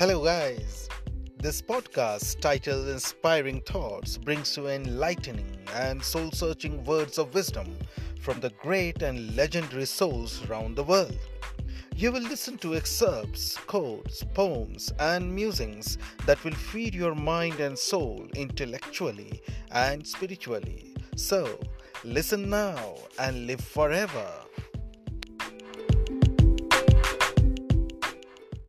Hello, guys. This podcast, titled Inspiring Thoughts, brings you enlightening and soul searching words of wisdom from the great and legendary souls around the world. You will listen to excerpts, quotes, poems, and musings that will feed your mind and soul intellectually and spiritually. So, listen now and live forever.